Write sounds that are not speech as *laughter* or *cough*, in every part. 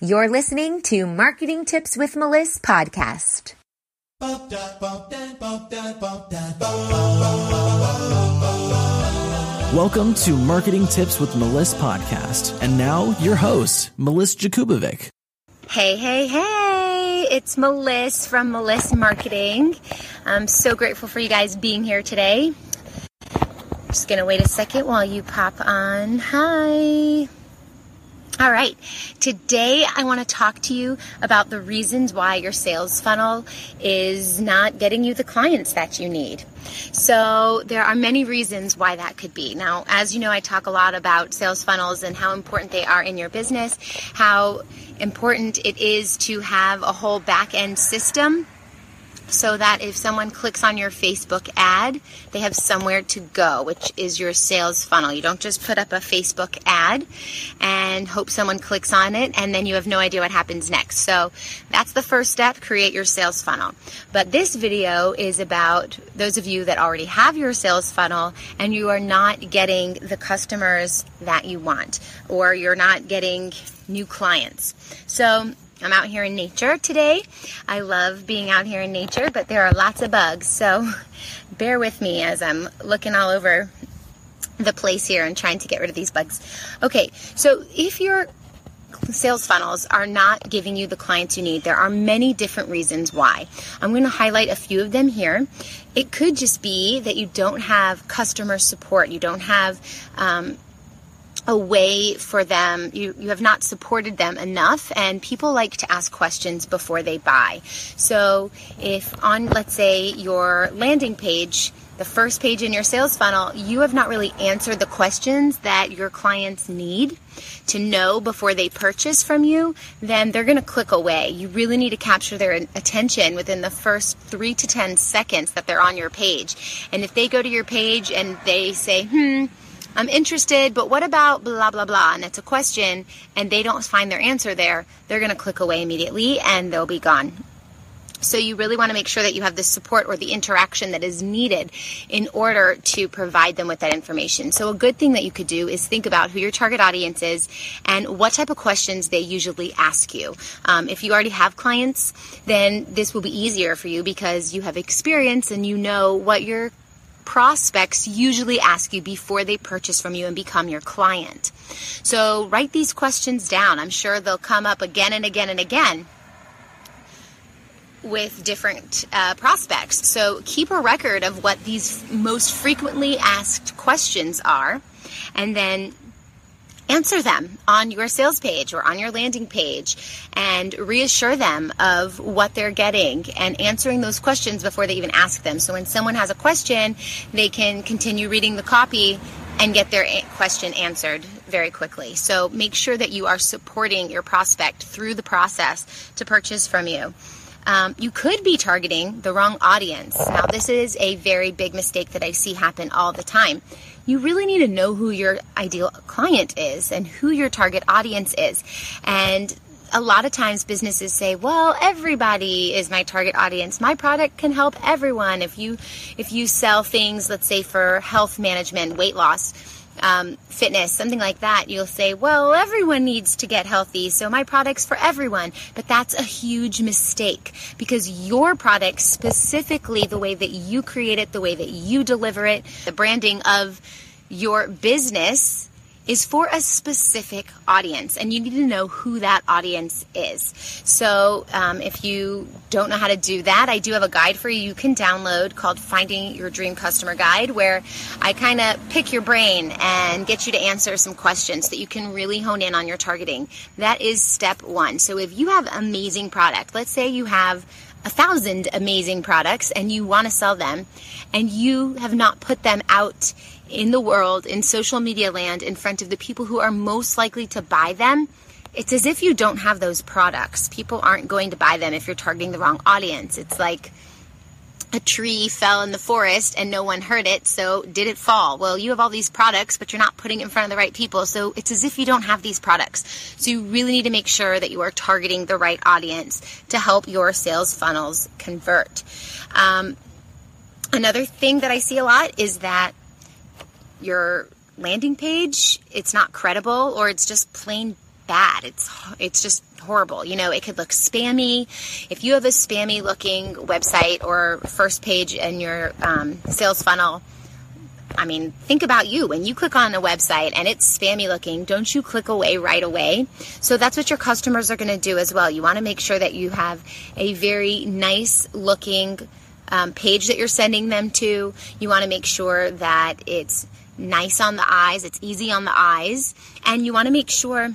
You're listening to Marketing Tips with Melissa podcast. Welcome to Marketing Tips with Melissa podcast. And now your host, Melissa Jakubovic. Hey, hey, hey, it's Melissa from Meliss Marketing. I'm so grateful for you guys being here today. Just gonna wait a second while you pop on. Hi. All right. Today I want to talk to you about the reasons why your sales funnel is not getting you the clients that you need. So there are many reasons why that could be. Now, as you know, I talk a lot about sales funnels and how important they are in your business, how important it is to have a whole back end system so that if someone clicks on your Facebook ad, they have somewhere to go, which is your sales funnel. You don't just put up a Facebook ad and hope someone clicks on it and then you have no idea what happens next. So that's the first step, create your sales funnel. But this video is about those of you that already have your sales funnel and you are not getting the customers that you want or you're not getting new clients. So I'm out here in nature today. I love being out here in nature, but there are lots of bugs. So *laughs* bear with me as I'm looking all over the place here and trying to get rid of these bugs. Okay, so if your sales funnels are not giving you the clients you need, there are many different reasons why. I'm going to highlight a few of them here. It could just be that you don't have customer support, you don't have um, a way for them. You, you have not supported them enough and people like to ask questions before they buy. So if on let's say your landing page the first page in your sales funnel you have not really answered the questions that your clients need to know before they purchase from you then they're going to click away. You really need to capture their attention within the first three to ten seconds that they're on your page. And if they go to your page and they say hmm I'm interested, but what about blah, blah, blah? And it's a question, and they don't find their answer there, they're going to click away immediately and they'll be gone. So you really want to make sure that you have the support or the interaction that is needed in order to provide them with that information. So a good thing that you could do is think about who your target audience is and what type of questions they usually ask you. Um, if you already have clients, then this will be easier for you because you have experience and you know what your prospects usually ask you before they purchase from you and become your client. So write these questions down. I'm sure they'll come up again and again and again with different uh, prospects. So keep a record of what these most frequently asked questions are and then answer them on your sales page or on your landing page and reassure them of what they're getting and answering those questions before they even ask them. So when someone has a question, they can continue reading the copy and get their question answered very quickly. So make sure that you are supporting your prospect through the process to purchase from you. Um, you could be targeting the wrong audience. Now, this is a very big mistake that I see happen all the time you really need to know who your ideal client is and who your target audience is. And a lot of times businesses say, "Well, everybody is my target audience. My product can help everyone." If you if you sell things, let's say for health management, weight loss, um, fitness, something like that, you'll say, well, everyone needs to get healthy, so my product's for everyone. But that's a huge mistake because your product, specifically the way that you create it, the way that you deliver it, the branding of your business is for a specific audience, and you need to know who that audience is. So, um, if you don't know how to do that, I do have a guide for you you can download called Finding Your Dream Customer Guide, where I kind of pick your brain and get you to answer some questions that you can really hone in on your targeting. That is step one. So, if you have amazing product, let's say you have a thousand amazing products and you want to sell them and you have not put them out in the world, in social media land, in front of the people who are most likely to buy them, it's as if you don't have those products. People aren't going to buy them if you're targeting the wrong audience. It's like a tree fell in the forest and no one heard it, so did it fall? Well, you have all these products, but you're not putting it in front of the right people, so it's as if you don't have these products. So you really need to make sure that you are targeting the right audience to help your sales funnels convert. Um, another thing that I see a lot is that your landing page, it's not credible or it's just plain bad. It's it's just horrible. You know, it could look spammy. If you have a spammy looking website or first page in your um, sales funnel, I mean, think about you. When you click on a website and it's spammy looking, don't you click away right away? So that's what your customers are going to do as well. You want to make sure that you have a very nice looking um, page that you're sending them to. You want to make sure that it's nice on the eyes, it's easy on the eyes, and you want to make sure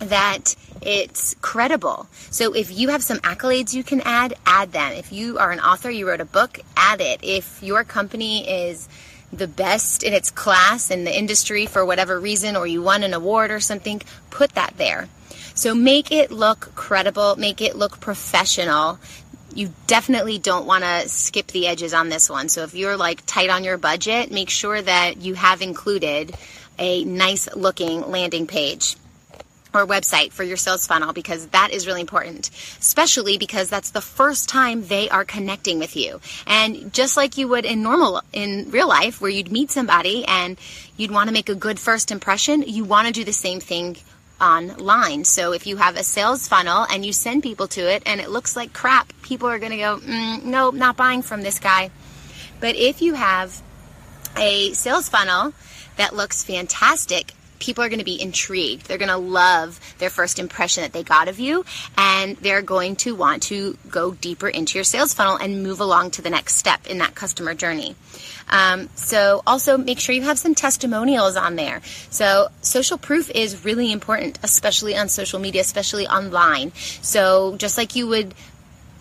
that it's credible. So if you have some accolades you can add, add them. If you are an author, you wrote a book, add it. If your company is the best in its class in the industry for whatever reason, or you won an award or something, put that there. So make it look credible, make it look professional. You definitely don't want to skip the edges on this one. So if you're like tight on your budget, make sure that you have included a nice looking landing page or website for your sales funnel because that is really important, especially because that's the first time they are connecting with you. And just like you would in normal, in real life, where you'd meet somebody and you'd want to make a good first impression, you want to do the same thing online. So if you have a sales funnel and you send people to it and it looks like crap, people are going to go, mm, no, not buying from this guy. But if you have a sales funnel that looks fantastic, people are going to be intrigued. They're going to love their first impression that they got of you, and they're going to want to go deeper into your sales funnel and move along to the next step in that customer journey. Um, so, also make sure you have some testimonials on there. So, social proof is really important, especially on social media, especially online. So, just like you would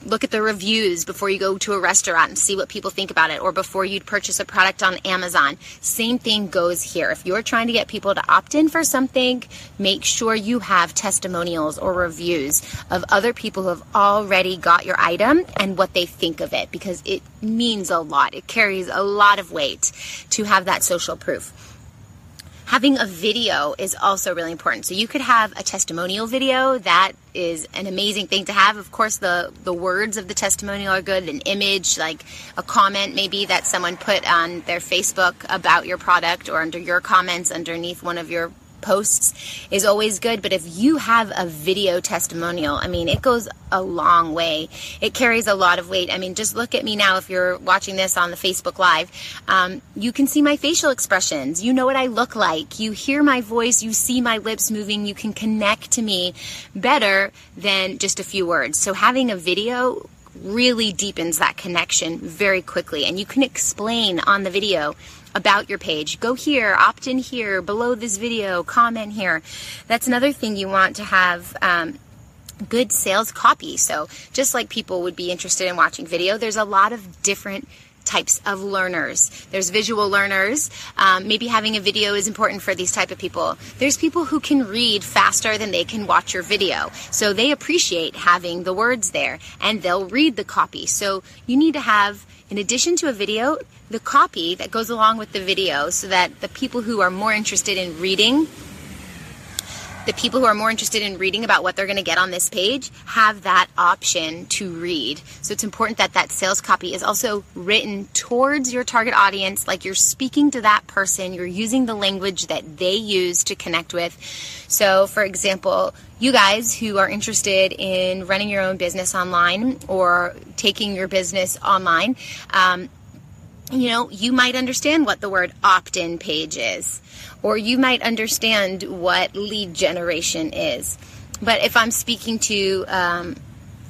look at the reviews before you go to a restaurant and see what people think about it or before you'd purchase a product on Amazon. Same thing goes here. If you're trying to get people to opt in for something, make sure you have testimonials or reviews of other people who have already got your item and what they think of it because it means a lot. It carries a lot of weight to have that social proof having a video is also really important. So you could have a testimonial video that is an amazing thing to have. Of course, the the words of the testimonial are good. An image, like a comment, maybe that someone put on their Facebook about your product, or under your comments underneath one of your posts is always good. But if you have a video testimonial, I mean, it goes a long way. It carries a lot of weight. I mean, just look at me now if you're watching this on the Facebook Live. Um, you can see my facial expressions. You know what I look like. You hear my voice. You see my lips moving. You can connect to me better than just a few words. So having a video really deepens that connection very quickly. And you can explain on the video about your page. Go here, opt in here, below this video, comment here. That's another thing you want to have. Um, good sales copy. So, just like people would be interested in watching video, there's a lot of different types of learners. There's visual learners. Um, maybe having a video is important for these type of people. There's people who can read faster than they can watch your video. So they appreciate having the words there and they'll read the copy. So you need to have, in addition to a video, the copy that goes along with the video so that the people who are more interested in reading the people who are more interested in reading about what they're going to get on this page have that option to read. So it's important that that sales copy is also written towards your target audience, like you're speaking to that person, you're using the language that they use to connect with. So, for example, you guys who are interested in running your own business online or taking your business online, um, you know, you might understand what the word opt in page is, or you might understand what lead generation is. But if I'm speaking to um,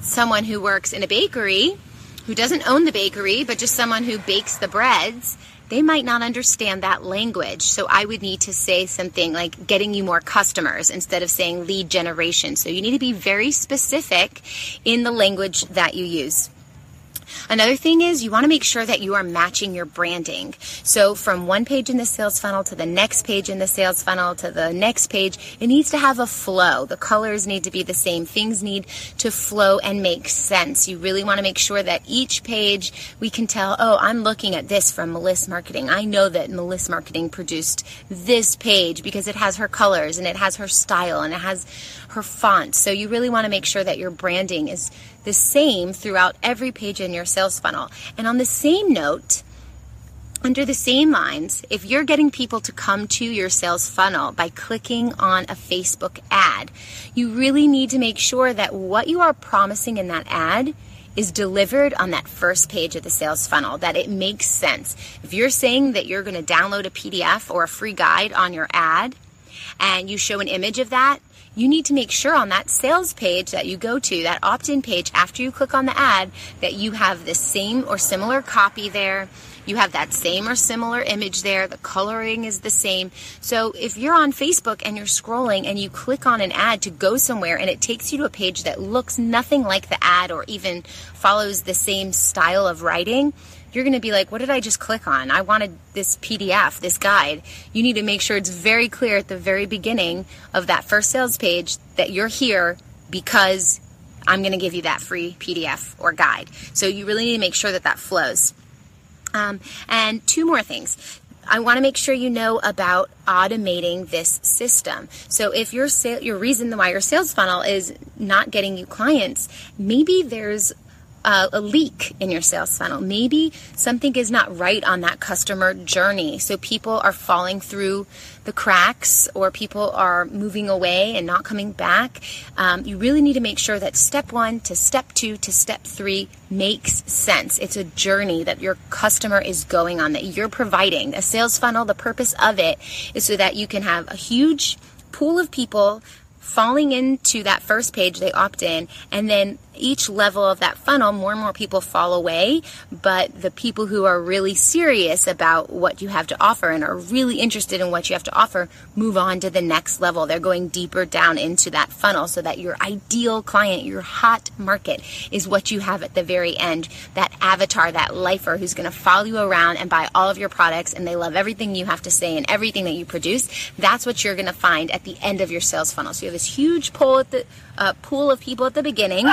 someone who works in a bakery, who doesn't own the bakery, but just someone who bakes the breads, they might not understand that language. So I would need to say something like getting you more customers instead of saying lead generation. So you need to be very specific in the language that you use. Another thing is you want to make sure that you are matching your branding. So from one page in the sales funnel to the next page in the sales funnel to the next page, it needs to have a flow. The colors need to be the same. Things need to flow and make sense. You really want to make sure that each page we can tell, oh, I'm looking at this from Meliss Marketing. I know that Meliss Marketing produced this page because it has her colors and it has her style and it has her font. So you really want to make sure that your branding is the same throughout every page in your sales funnel. And on the same note, under the same lines, if you're getting people to come to your sales funnel by clicking on a Facebook ad, you really need to make sure that what you are promising in that ad is delivered on that first page of the sales funnel, that it makes sense. If you're saying that you're going to download a PDF or a free guide on your ad and you show an image of that, you need to make sure on that sales page that you go to, that opt in page after you click on the ad, that you have the same or similar copy there you have that same or similar image there. The coloring is the same. So if you're on Facebook and you're scrolling and you click on an ad to go somewhere and it takes you to a page that looks nothing like the ad or even follows the same style of writing, you're going to be like, what did I just click on? I wanted this PDF, this guide. You need to make sure it's very clear at the very beginning of that first sales page that you're here because I'm going to give you that free PDF or guide. So you really need to make sure that that flows. Um, and two more things. I want to make sure you know about automating this system. So if your sale, your reason why your sales funnel is not getting you clients, maybe there's a, a, leak in your sales funnel. Maybe something is not right on that customer journey. So people are falling through the cracks or people are moving away and not coming back. Um, you really need to make sure that step one to step two to step three makes sense. It's a journey that your customer is going on, that you're providing. A sales funnel, the purpose of it is so that you can have a huge pool of people falling into that first page, they opt in, and then each level of that funnel, more and more people fall away. But the people who are really serious about what you have to offer and are really interested in what you have to offer move on to the next level. They're going deeper down into that funnel so that your ideal client, your hot market, is what you have at the very end. That avatar, that lifer who's going to follow you around and buy all of your products and they love everything you have to say and everything that you produce. That's what you're going to find at the end of your sales funnel. So you have this huge pool at the uh, pool of people at the beginning.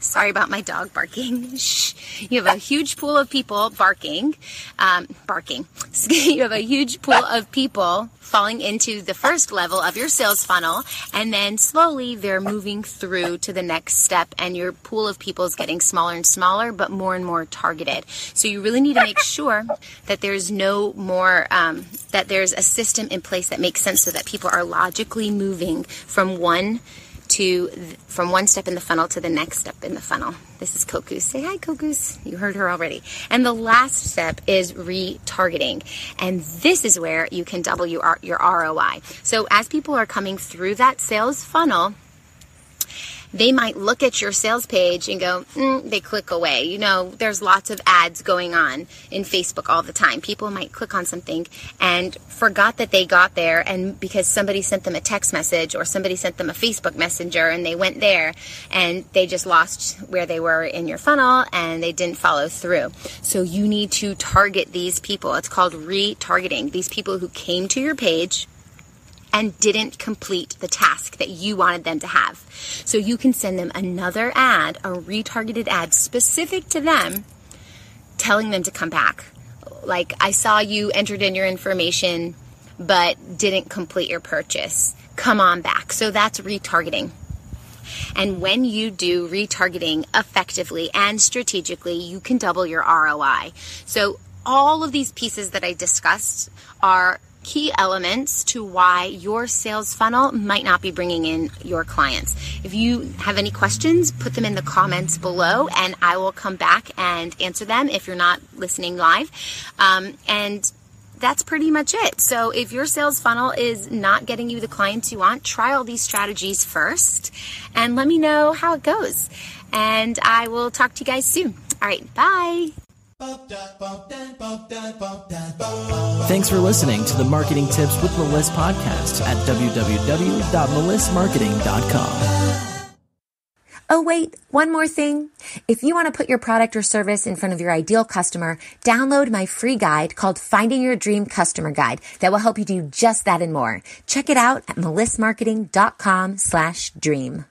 Sorry about my dog barking. *laughs* Shh. You have a huge pool of people barking, um, barking. *laughs* you have a huge pool of people falling into the first level of your sales funnel, and then slowly they're moving through to the next step, and your pool of people is getting smaller and smaller, but more and more targeted. So you really need to make sure that there's no more, um, that there's a system in place that makes sense so that people are logically moving from one to from one step in the funnel to the next step in the funnel. This is Kokus. Say hi, Kokus. You heard her already. And the last step is retargeting. And this is where you can double your, your ROI. So as people are coming through that sales funnel, they might look at your sales page and go, mm, they click away. You know, there's lots of ads going on in Facebook all the time. People might click on something and forgot that they got there, and because somebody sent them a text message or somebody sent them a Facebook messenger and they went there and they just lost where they were in your funnel and they didn't follow through. So you need to target these people. It's called retargeting. These people who came to your page and didn't complete the task that you wanted them to have. So you can send them another ad, a retargeted ad specific to them, telling them to come back. Like, I saw you entered in your information but didn't complete your purchase. Come on back. So that's retargeting. And when you do retargeting effectively and strategically, you can double your ROI. So all of these pieces that I discussed are key elements to why your sales funnel might not be bringing in your clients. If you have any questions, put them in the comments below and I will come back and answer them if you're not listening live. Um, and that's pretty much it. So if your sales funnel is not getting you the clients you want, try all these strategies first and let me know how it goes. And I will talk to you guys soon. All right, bye. Thanks for listening to the Marketing Tips with Meliss podcast at www.melissmarketing.com. Oh, wait, one more thing. If you want to put your product or service in front of your ideal customer, download my free guide called Finding Your Dream Customer Guide that will help you do just that and more. Check it out at melissmarketing.com slash dream.